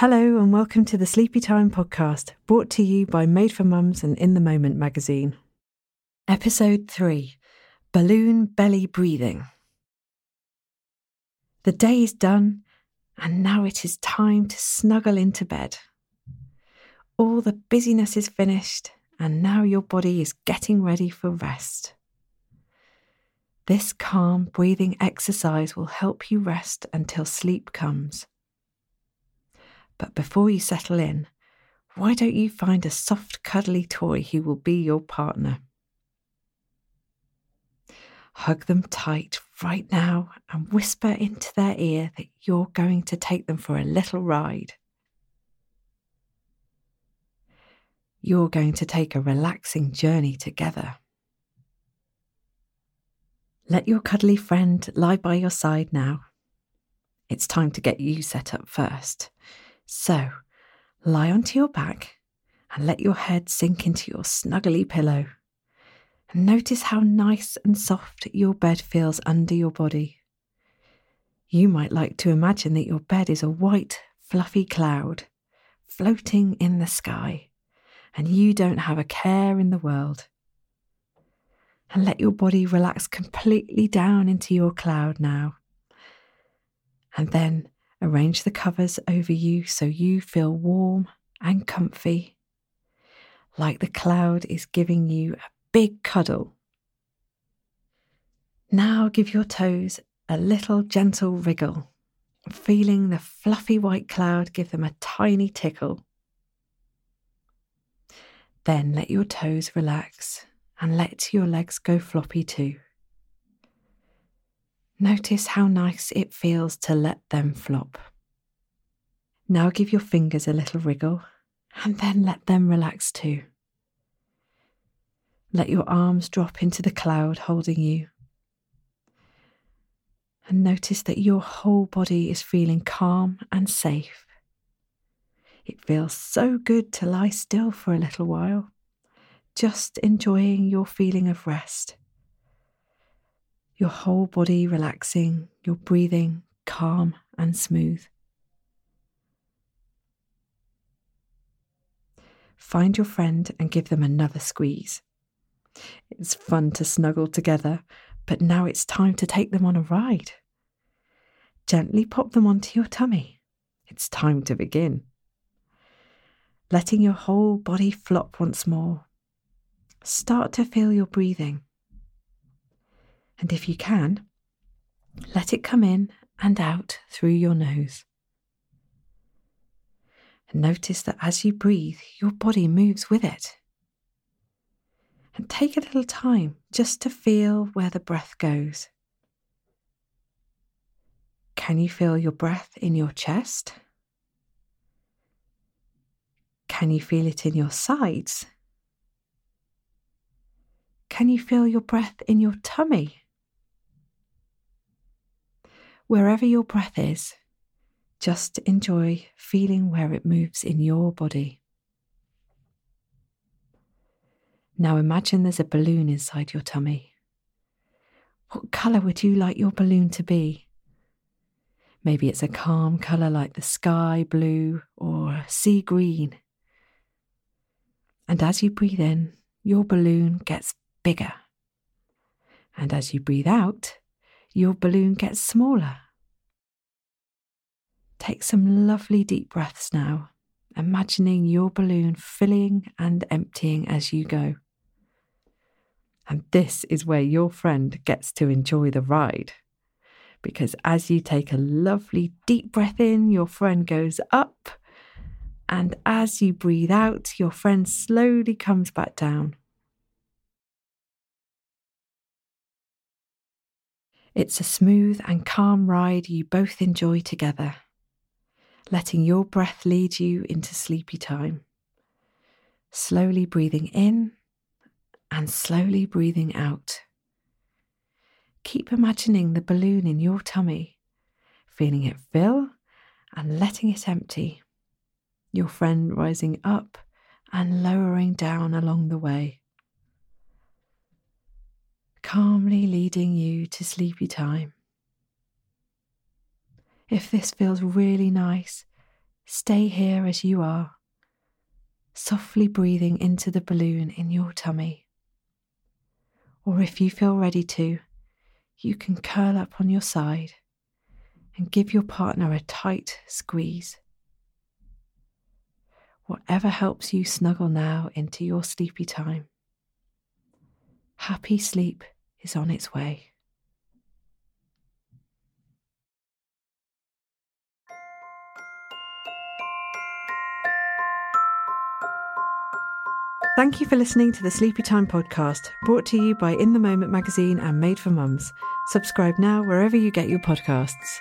Hello, and welcome to the Sleepy Time podcast, brought to you by Made for Mums and In the Moment magazine. Episode 3 Balloon Belly Breathing. The day is done, and now it is time to snuggle into bed. All the busyness is finished, and now your body is getting ready for rest. This calm breathing exercise will help you rest until sleep comes. But before you settle in, why don't you find a soft, cuddly toy who will be your partner? Hug them tight right now and whisper into their ear that you're going to take them for a little ride. You're going to take a relaxing journey together. Let your cuddly friend lie by your side now. It's time to get you set up first. So, lie onto your back and let your head sink into your snuggly pillow. And notice how nice and soft your bed feels under your body. You might like to imagine that your bed is a white, fluffy cloud floating in the sky, and you don't have a care in the world. And let your body relax completely down into your cloud now. And then Arrange the covers over you so you feel warm and comfy, like the cloud is giving you a big cuddle. Now give your toes a little gentle wriggle, feeling the fluffy white cloud give them a tiny tickle. Then let your toes relax and let your legs go floppy too. Notice how nice it feels to let them flop. Now give your fingers a little wriggle and then let them relax too. Let your arms drop into the cloud holding you. And notice that your whole body is feeling calm and safe. It feels so good to lie still for a little while, just enjoying your feeling of rest your whole body relaxing, your breathing calm and smooth. Find your friend and give them another squeeze. It's fun to snuggle together, but now it's time to take them on a ride. Gently pop them onto your tummy. It's time to begin. Letting your whole body flop once more. Start to feel your breathing. And if you can, let it come in and out through your nose. And notice that as you breathe, your body moves with it. And take a little time just to feel where the breath goes. Can you feel your breath in your chest? Can you feel it in your sides? Can you feel your breath in your tummy? Wherever your breath is, just enjoy feeling where it moves in your body. Now imagine there's a balloon inside your tummy. What colour would you like your balloon to be? Maybe it's a calm colour like the sky blue or sea green. And as you breathe in, your balloon gets bigger. And as you breathe out, your balloon gets smaller. Take some lovely deep breaths now, imagining your balloon filling and emptying as you go. And this is where your friend gets to enjoy the ride. Because as you take a lovely deep breath in, your friend goes up. And as you breathe out, your friend slowly comes back down. It's a smooth and calm ride you both enjoy together, letting your breath lead you into sleepy time. Slowly breathing in and slowly breathing out. Keep imagining the balloon in your tummy, feeling it fill and letting it empty. Your friend rising up and lowering down along the way calmly leading you to sleepy time. If this feels really nice, Stay here as you are, softly breathing into the balloon in your tummy. Or if you feel ready to, you can curl up on your side and give your partner a tight squeeze. Whatever helps you snuggle now into your sleepy time. Happy sleep is on its way. Thank you for listening to the Sleepy Time podcast, brought to you by In the Moment magazine and Made for Mums. Subscribe now wherever you get your podcasts.